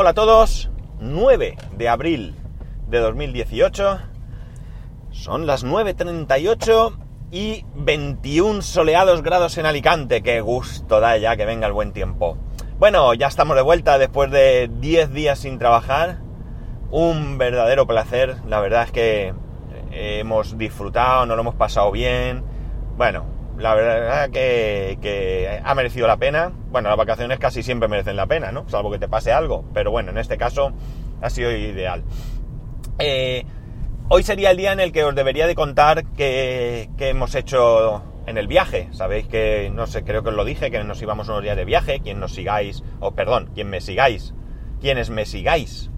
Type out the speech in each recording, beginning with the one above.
Hola a todos, 9 de abril de 2018, son las 9.38 y 21 soleados grados en Alicante, qué gusto da ya que venga el buen tiempo. Bueno, ya estamos de vuelta después de 10 días sin trabajar, un verdadero placer, la verdad es que hemos disfrutado, nos lo hemos pasado bien, bueno, la verdad que, que, ha merecido la pena. Bueno, las vacaciones casi siempre merecen la pena, ¿no? Salvo que te pase algo. Pero bueno, en este caso ha sido ideal. Eh, hoy sería el día en el que os debería de contar qué hemos hecho en el viaje. Sabéis que, no sé, creo que os lo dije, que nos íbamos unos días de viaje. Quien nos sigáis, o perdón, quien me sigáis, quienes me sigáis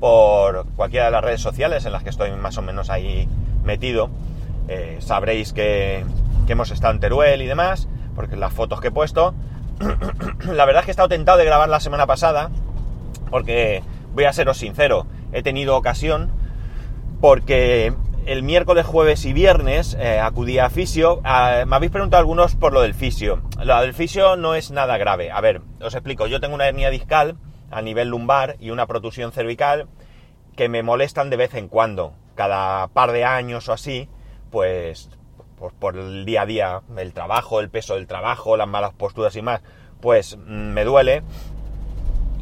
por cualquiera de las redes sociales en las que estoy más o menos ahí metido, eh, sabréis que que hemos estado en Teruel y demás, porque las fotos que he puesto, la verdad es que he estado tentado de grabar la semana pasada, porque voy a seros sincero, he tenido ocasión, porque el miércoles, jueves y viernes eh, acudí a fisio. me habéis preguntado algunos por lo del fisio. Lo del fisio no es nada grave. A ver, os explico. Yo tengo una hernia discal a nivel lumbar y una protusión cervical que me molestan de vez en cuando. Cada par de años o así, pues pues por el día a día, el trabajo, el peso del trabajo, las malas posturas y más, pues mm, me duele.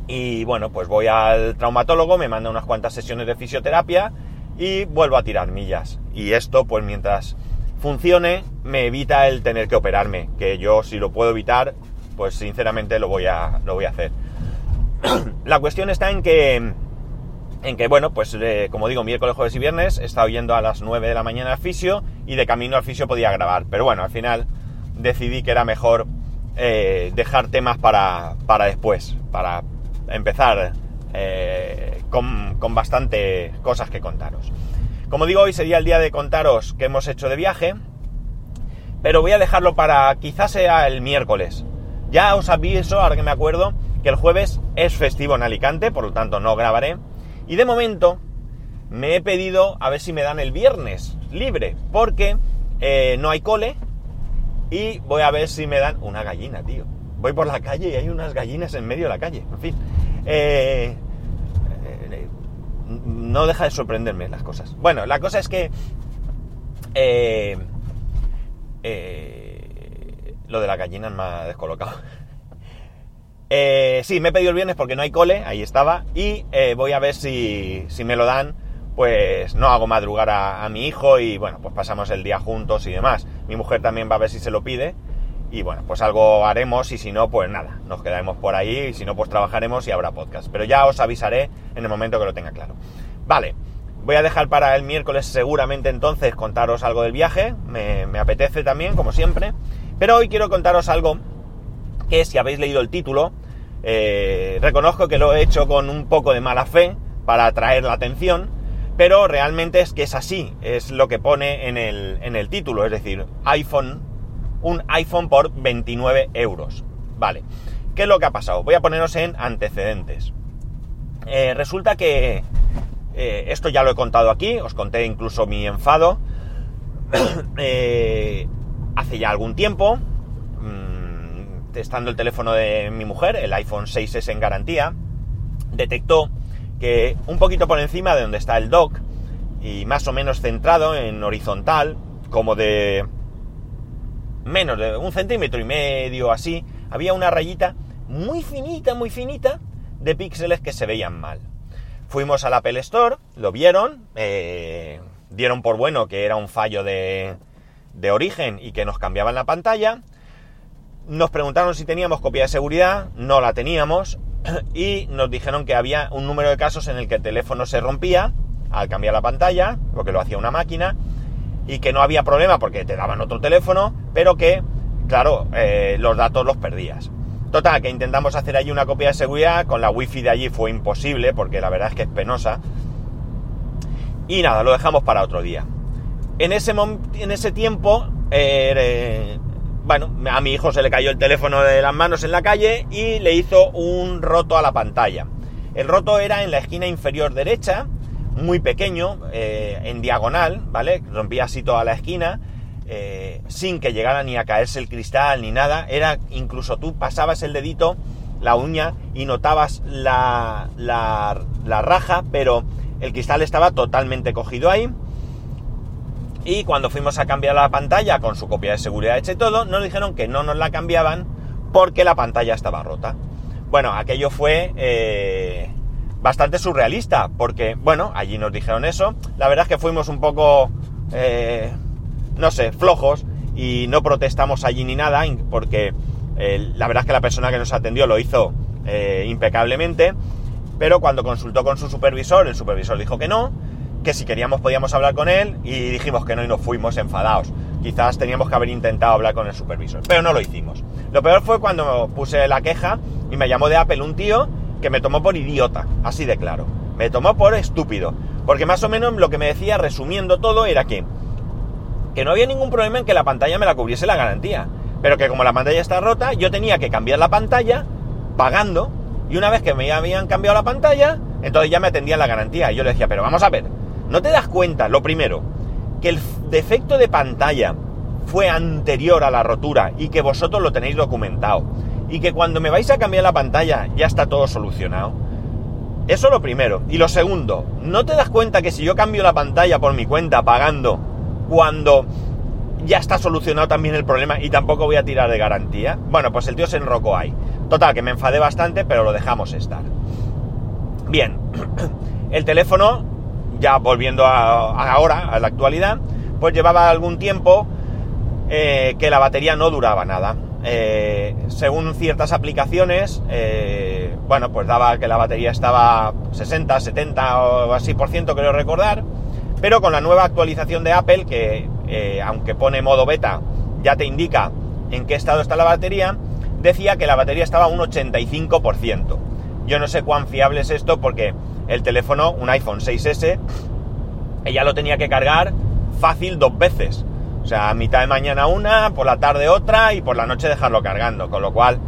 Y bueno, pues voy al traumatólogo, me manda unas cuantas sesiones de fisioterapia y vuelvo a tirar millas. Y esto, pues mientras funcione, me evita el tener que operarme, que yo si lo puedo evitar, pues sinceramente lo voy a, lo voy a hacer. La cuestión está en que en que, bueno, pues eh, como digo, miércoles, jueves y viernes he estado yendo a las 9 de la mañana al fisio y de camino al fisio podía grabar. Pero bueno, al final decidí que era mejor eh, dejar temas para, para, después, para empezar eh, con, con bastante cosas que contaros. Como digo, hoy sería el día de contaros qué hemos hecho de viaje, pero voy a dejarlo para quizás sea el miércoles. Ya os aviso, ahora que me acuerdo, que el jueves es festivo en Alicante, por lo tanto no grabaré. Y de momento me he pedido a ver si me dan el viernes libre, porque eh, no hay cole y voy a ver si me dan una gallina, tío. Voy por la calle y hay unas gallinas en medio de la calle, en fin. Eh, eh, no deja de sorprenderme las cosas. Bueno, la cosa es que... lo de la gallina me ha descolocado. Eh, sí, me he pedido el viernes porque no hay cole, ahí estaba, y eh, voy a ver si, si, me lo dan, pues no hago madrugar a, mi hijo y bueno, pues pasamos el día juntos y demás. Mi mujer también va a ver si se lo pide y bueno, pues algo haremos y si no, pues nada, nos quedaremos por ahí y si no, pues trabajaremos y habrá podcast. Pero ya os avisaré en el momento que lo tenga claro. Vale, voy a dejar para el miércoles seguramente entonces contaros algo del viaje, me, me apetece también, como siempre, pero hoy quiero contaros algo que si habéis leído el título, eh, reconozco que lo he hecho con un poco de mala fe para atraer la atención, pero realmente es que es así, es lo que pone en el, en el título, es decir, iPhone, un iPhone por 29 euros. Vale, ¿qué es lo que ha pasado? Voy a poneros en antecedentes. Eh, resulta que eh, esto ya lo he contado aquí, os conté incluso mi enfado. hace ya algún tiempo, testando el teléfono de mi mujer, el iPhone 6S en garantía, detectó que un poquito por encima de donde está el dock y más o menos centrado en horizontal, como de menos de un centímetro y medio así, había una rayita muy finita, muy finita de píxeles que se veían mal. Fuimos al Apple Store, lo vieron, eh, dieron por bueno que era un fallo de, de origen y que nos cambiaban la pantalla, nos preguntaron si teníamos copia de seguridad, no la teníamos, y nos dijeron que había un número de casos en el que el teléfono se rompía al cambiar la pantalla, porque lo hacía una máquina, y que no había problema porque te daban otro teléfono, pero que, claro, eh, los datos los perdías. Total, que intentamos hacer allí una copia de seguridad, con la wifi de allí fue imposible, porque la verdad es que es penosa. Y nada, lo dejamos para otro día. En ese, en ese tiempo, eh, bueno, a mi hijo se le cayó el teléfono de las manos en la calle y le hizo un roto a la pantalla. El roto era en la esquina inferior derecha, muy pequeño, eh, en diagonal, ¿vale? Rompía así toda la esquina, eh, sin que llegara ni a caerse el cristal ni nada. Era incluso tú pasabas el dedito, la uña y notabas la, la, la raja, pero el cristal estaba totalmente cogido ahí. Y cuando fuimos a cambiar la pantalla con su copia de seguridad hecha y todo, nos dijeron que no nos la cambiaban porque la pantalla estaba rota. Bueno, aquello fue eh, bastante surrealista, porque, bueno, allí nos dijeron eso. La verdad es que fuimos un poco, eh, no sé, flojos y no protestamos allí ni nada, porque eh, la verdad es que la persona que nos atendió lo hizo impecablemente. Pero cuando consultó con su supervisor, el supervisor dijo que no, que si queríamos podíamos hablar con él y dijimos que no y nos fuimos enfadados. Quizás teníamos que haber intentado hablar con el supervisor, pero no lo hicimos. Lo peor fue cuando puse la queja y me llamó de Apple un tío que me tomó por idiota, así de claro. Me tomó por estúpido, porque más o menos lo que me decía, resumiendo todo, era que, que no había ningún problema en que la pantalla me la cubriese la garantía, pero que como la pantalla está rota, yo tenía que cambiar la pantalla pagando, y una vez que me habían cambiado la pantalla, entonces ya me atendían la garantía. Y yo le decía, pero vamos a ver, ¿No te das cuenta, lo primero, que el defecto de pantalla fue anterior a la rotura y que vosotros lo tenéis documentado? Y que cuando me vais a cambiar la pantalla ya está todo solucionado. Eso lo primero. Y lo segundo, ¿no te das cuenta que si yo cambio la pantalla por mi cuenta pagando cuando ya está solucionado también el problema y tampoco voy a tirar de garantía? Bueno, pues el tío se enrocó ahí. Total, que me enfadé bastante, pero lo dejamos estar. Bien, el teléfono ya volviendo a, ahora, a la actualidad, pues llevaba algún tiempo eh, que la batería no duraba nada. Eh, según ciertas aplicaciones, eh, bueno, pues daba que la batería estaba 60, 70 o así por ciento, creo recordar, pero con la nueva actualización de Apple, que aunque pone modo beta, ya te indica en qué estado está la batería, decía que la batería estaba a un 85%. Yo no sé cuán fiable es esto porque el teléfono, un iPhone 6S, ella lo tenía que cargar fácil dos veces. O sea, a mitad de mañana una, por la tarde otra y por la noche dejarlo cargando. Con lo cual,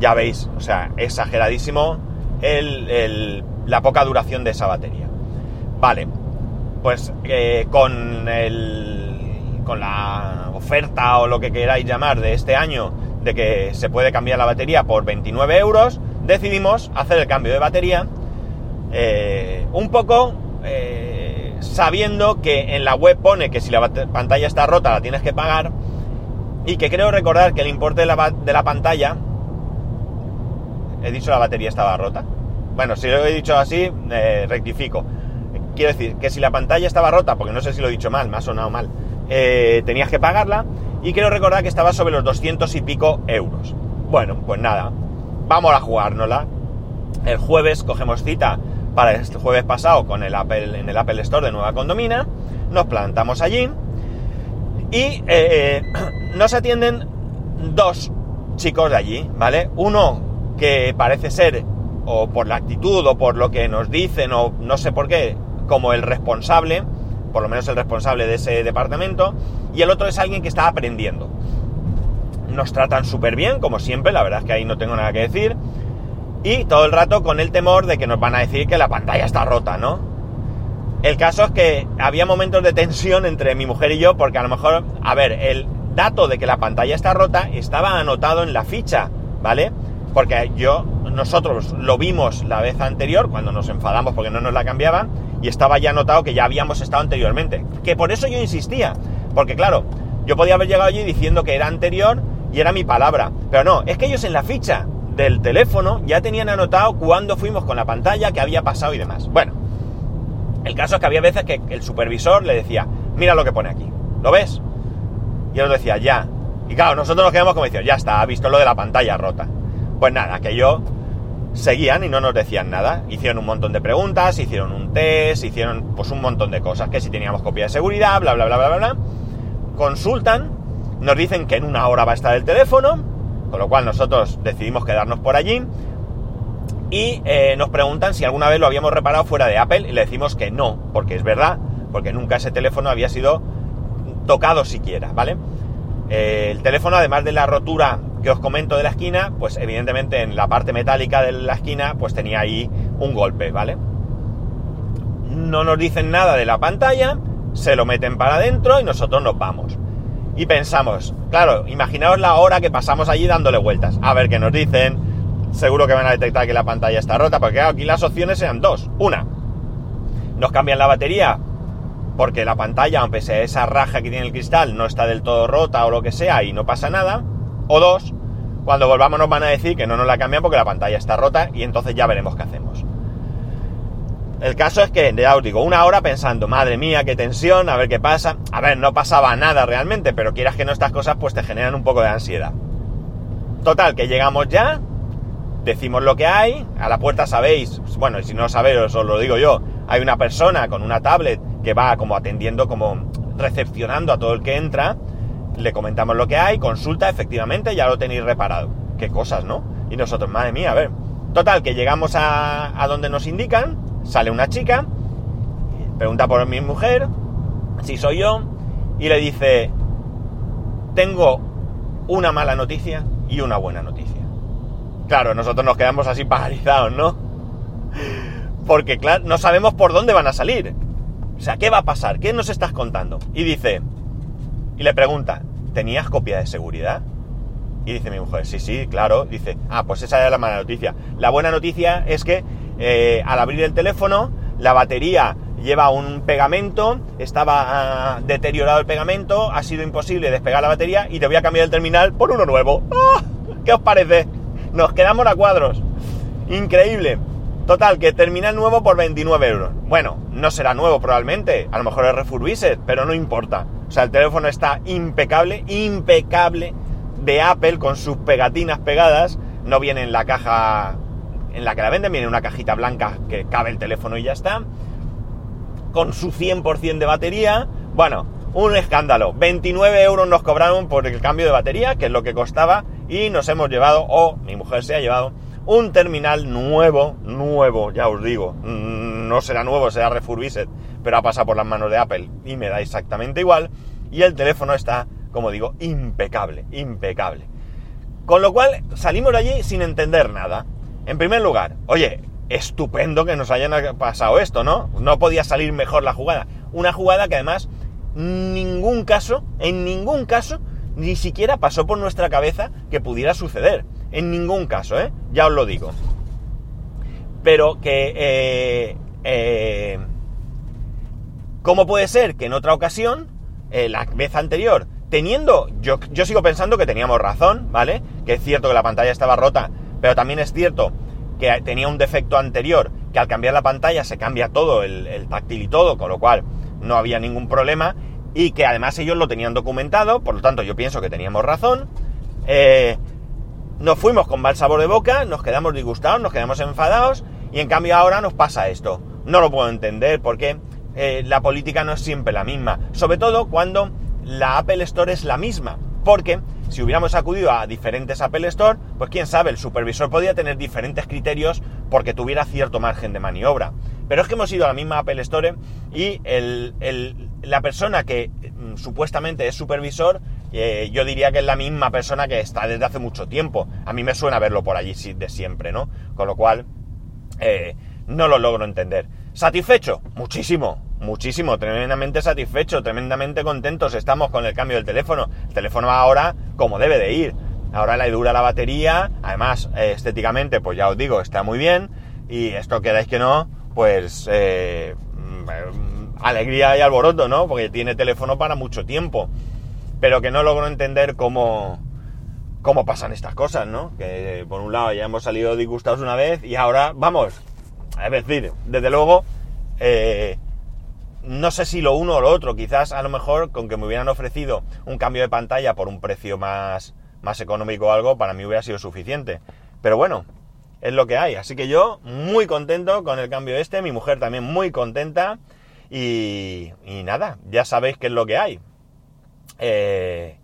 ya veis, o sea, exageradísimo la poca duración de esa batería. Vale, pues eh, con, el, con la oferta o lo que queráis llamar de este año de que se puede cambiar la batería por 29 euros, decidimos hacer el cambio de batería eh, un poco eh, sabiendo que en la web pone que si la pantalla está rota la tienes que pagar y que creo recordar que el importe de la, pantalla, he dicho la batería estaba rota. Bueno, si lo he dicho así, eh, rectifico. Quiero decir que si la pantalla estaba rota, porque no sé si lo he dicho mal, me ha sonado mal, tenías que pagarla y quiero recordar que estaba sobre los 200 y pico euros. Bueno, pues nada, vamos a jugárnosla. El jueves cogemos cita para este jueves pasado con el Apple, en el Apple Store de Nueva Condomina. Nos plantamos allí y eh, eh, nos atienden dos chicos de allí, ¿vale? Uno que parece ser, o por la actitud, o por lo que nos dicen, o no sé por qué, como el responsable, por lo menos el responsable de ese departamento, y el otro es alguien que está aprendiendo. Nos tratan súper bien, como siempre, la verdad es que ahí no tengo nada que decir. Y todo el rato con el temor de que nos van a decir que la pantalla está rota, ¿no? El caso es que había momentos de tensión entre mi mujer y yo porque a lo mejor, a ver, el dato de que la pantalla está rota estaba anotado en la ficha, ¿vale? Porque yo, nosotros lo vimos la vez anterior cuando nos enfadamos porque no nos la cambiaban y estaba ya anotado que ya habíamos estado anteriormente. Que por eso yo insistía, porque claro, yo podía haber llegado allí diciendo que era anterior y era mi palabra, pero no, es que ellos en la ficha del teléfono ya tenían anotado cuándo fuimos con la pantalla, qué había pasado y demás. Bueno, el caso es que había veces que el supervisor le decía, mira lo que pone aquí, ¿lo ves? Y él decía, ya. Y claro, nosotros nos quedamos como diciendo, ya está, ha visto lo de la pantalla rota. Pues nada, que yo seguían y no nos decían nada. Hicieron un montón de preguntas, hicieron un test, hicieron pues un montón de cosas, que si teníamos copia de seguridad, bla, bla, bla, bla, bla. Consultan, nos dicen que en una hora va a estar el teléfono, con lo cual nosotros decidimos quedarnos por allí y eh, nos preguntan si alguna vez lo habíamos reparado fuera de Apple y le decimos que no, porque es verdad, porque nunca ese teléfono había sido tocado siquiera, ¿vale? Eh, el teléfono, además de la rotura que os comento de la esquina, pues evidentemente en la parte metálica de la esquina, pues tenía ahí un golpe, ¿vale? No nos dicen nada de la pantalla, se lo meten para adentro y nosotros nos vamos y pensamos, claro, imaginaos la hora que pasamos allí dándole vueltas, a ver qué nos dicen, seguro que van a detectar que la pantalla está rota, porque aquí las opciones sean dos. Una, nos cambian la batería porque la pantalla, aunque sea esa raja que tiene el cristal, no está del todo rota o lo que sea y no pasa nada. O dos, cuando volvamos nos van a decir que no nos la cambian porque la pantalla está rota y entonces ya veremos qué hacemos. El caso es que, ya os digo, una hora pensando, madre mía, qué tensión, a ver qué pasa. A ver, no pasaba nada realmente, pero quieras que no estas cosas pues te generan un poco de ansiedad. Total, que llegamos ya, decimos lo que hay, a la puerta sabéis, bueno, y si no sabéis os lo digo yo, hay una persona con una tablet que va como atendiendo, como recepcionando a todo el que entra, le comentamos lo que hay, consulta, efectivamente, ya lo tenéis reparado. Qué cosas, ¿no? Y nosotros, madre mía, a ver. Total, que llegamos a, a donde nos indican, sale una chica, pregunta por mi mujer, si soy yo, y le dice, tengo una mala noticia y una buena noticia. Claro, nosotros nos quedamos así paralizados, ¿no? Porque, claro, no sabemos por dónde van a salir. O sea, ¿qué va a pasar? ¿Qué nos estás contando? Y dice, y le pregunta, ¿tenías copia de seguridad? Y dice mi mujer, sí, sí, claro. Dice, ah, pues esa es la mala noticia. La buena noticia es que eh, al abrir el teléfono, la batería lleva un pegamento, estaba ah, deteriorado el pegamento, ha sido imposible despegar la batería y te voy a cambiar el terminal por uno nuevo. ¡Ah! ¿Qué os parece? Nos quedamos a cuadros. Increíble. Total, que terminal nuevo por 29 euros. Bueno, no será nuevo probablemente, a lo mejor es refurbished, pero no importa. O sea, el teléfono está impecable, impecable de Apple con sus pegatinas pegadas. No viene en la caja en la que la venden, viene una cajita blanca que cabe el teléfono y ya está. Con su 100% de batería. Bueno, un escándalo. 29 euros nos cobraron por el cambio de batería, que es lo que costaba, y nos hemos llevado, o mi mujer se ha llevado, un terminal nuevo, nuevo, ya os digo, mm, no será nuevo, será refurbished, pero ha pasado por las manos de Apple y me da exactamente igual. Y el teléfono está, como digo, impecable, impecable. Con lo cual salimos de allí sin entender nada. En primer lugar, oye, estupendo que nos hayan pasado esto, ¿no? No podía salir mejor la jugada. Una jugada que además, ningún caso, en ningún caso, ni siquiera pasó por nuestra cabeza que pudiera suceder. En ningún caso, ¿eh? Ya os lo digo. Pero que... Eh, eh, ¿Cómo puede ser que en otra ocasión, eh, la vez anterior, teniendo... Yo, yo sigo pensando que teníamos razón, ¿vale? Que es cierto que la pantalla estaba rota, pero también es cierto que tenía un defecto anterior, que al cambiar la pantalla se cambia todo, el, táctil y todo, con lo cual no había ningún problema, y que además ellos lo tenían documentado, por lo tanto yo pienso que teníamos razón. Eh, nos fuimos con mal sabor de boca, nos quedamos disgustados, nos quedamos enfadados y en cambio ahora nos pasa esto. No lo puedo entender porque eh, la política no es siempre la misma, sobre todo cuando la Apple Store es la misma, porque si hubiéramos acudido a diferentes Apple Store, pues quién sabe, el supervisor podría tener diferentes criterios porque tuviera cierto margen de maniobra. Pero es que hemos ido a la misma Apple Store y la persona que mm, supuestamente es supervisor eh, yo diría que es la misma persona que está desde hace mucho tiempo. A mí me suena verlo por allí de siempre, ¿no? Con lo cual, eh, no lo logro entender. ¿Satisfecho? Muchísimo, muchísimo, tremendamente satisfecho, tremendamente contentos estamos con el cambio del teléfono. El teléfono ahora como debe de ir. Ahora le dura la batería, además eh, estéticamente, pues ya os digo, está muy bien. Y esto queráis que no, pues mm, alegría y alboroto, ¿no? Porque tiene teléfono para mucho tiempo pero que no logro entender cómo, cómo pasan estas cosas, ¿no? Que por un lado ya hemos salido disgustados una vez y ahora, vamos, es decir, desde luego, eh, no sé si lo uno o lo otro, quizás a lo mejor con que me hubieran ofrecido un cambio de pantalla por un precio más, más económico o algo, para mí hubiera sido suficiente. Pero bueno, es lo que hay. Así que yo muy contento con el cambio este, mi mujer también muy contenta y, nada, ya sabéis qué es lo que hay. Eh,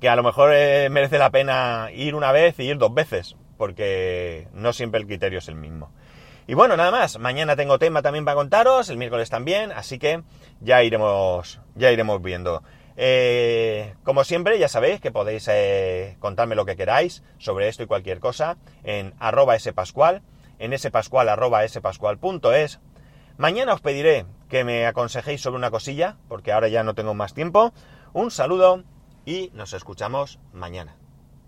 que a lo mejor eh, merece la pena ir una vez y ir dos veces, porque no siempre el criterio es el mismo. Y bueno, nada más, mañana tengo tema también para contaros, el miércoles también, así que ya iremos, ya iremos viendo. Eh, como siempre, ya sabéis que podéis contarme lo que queráis sobre esto y cualquier cosa en arroba spascual, en spascual arroba spascual.es. Mañana os pediré que me aconsejéis sobre una cosilla, porque ahora ya no tengo más tiempo. Un saludo y nos escuchamos mañana.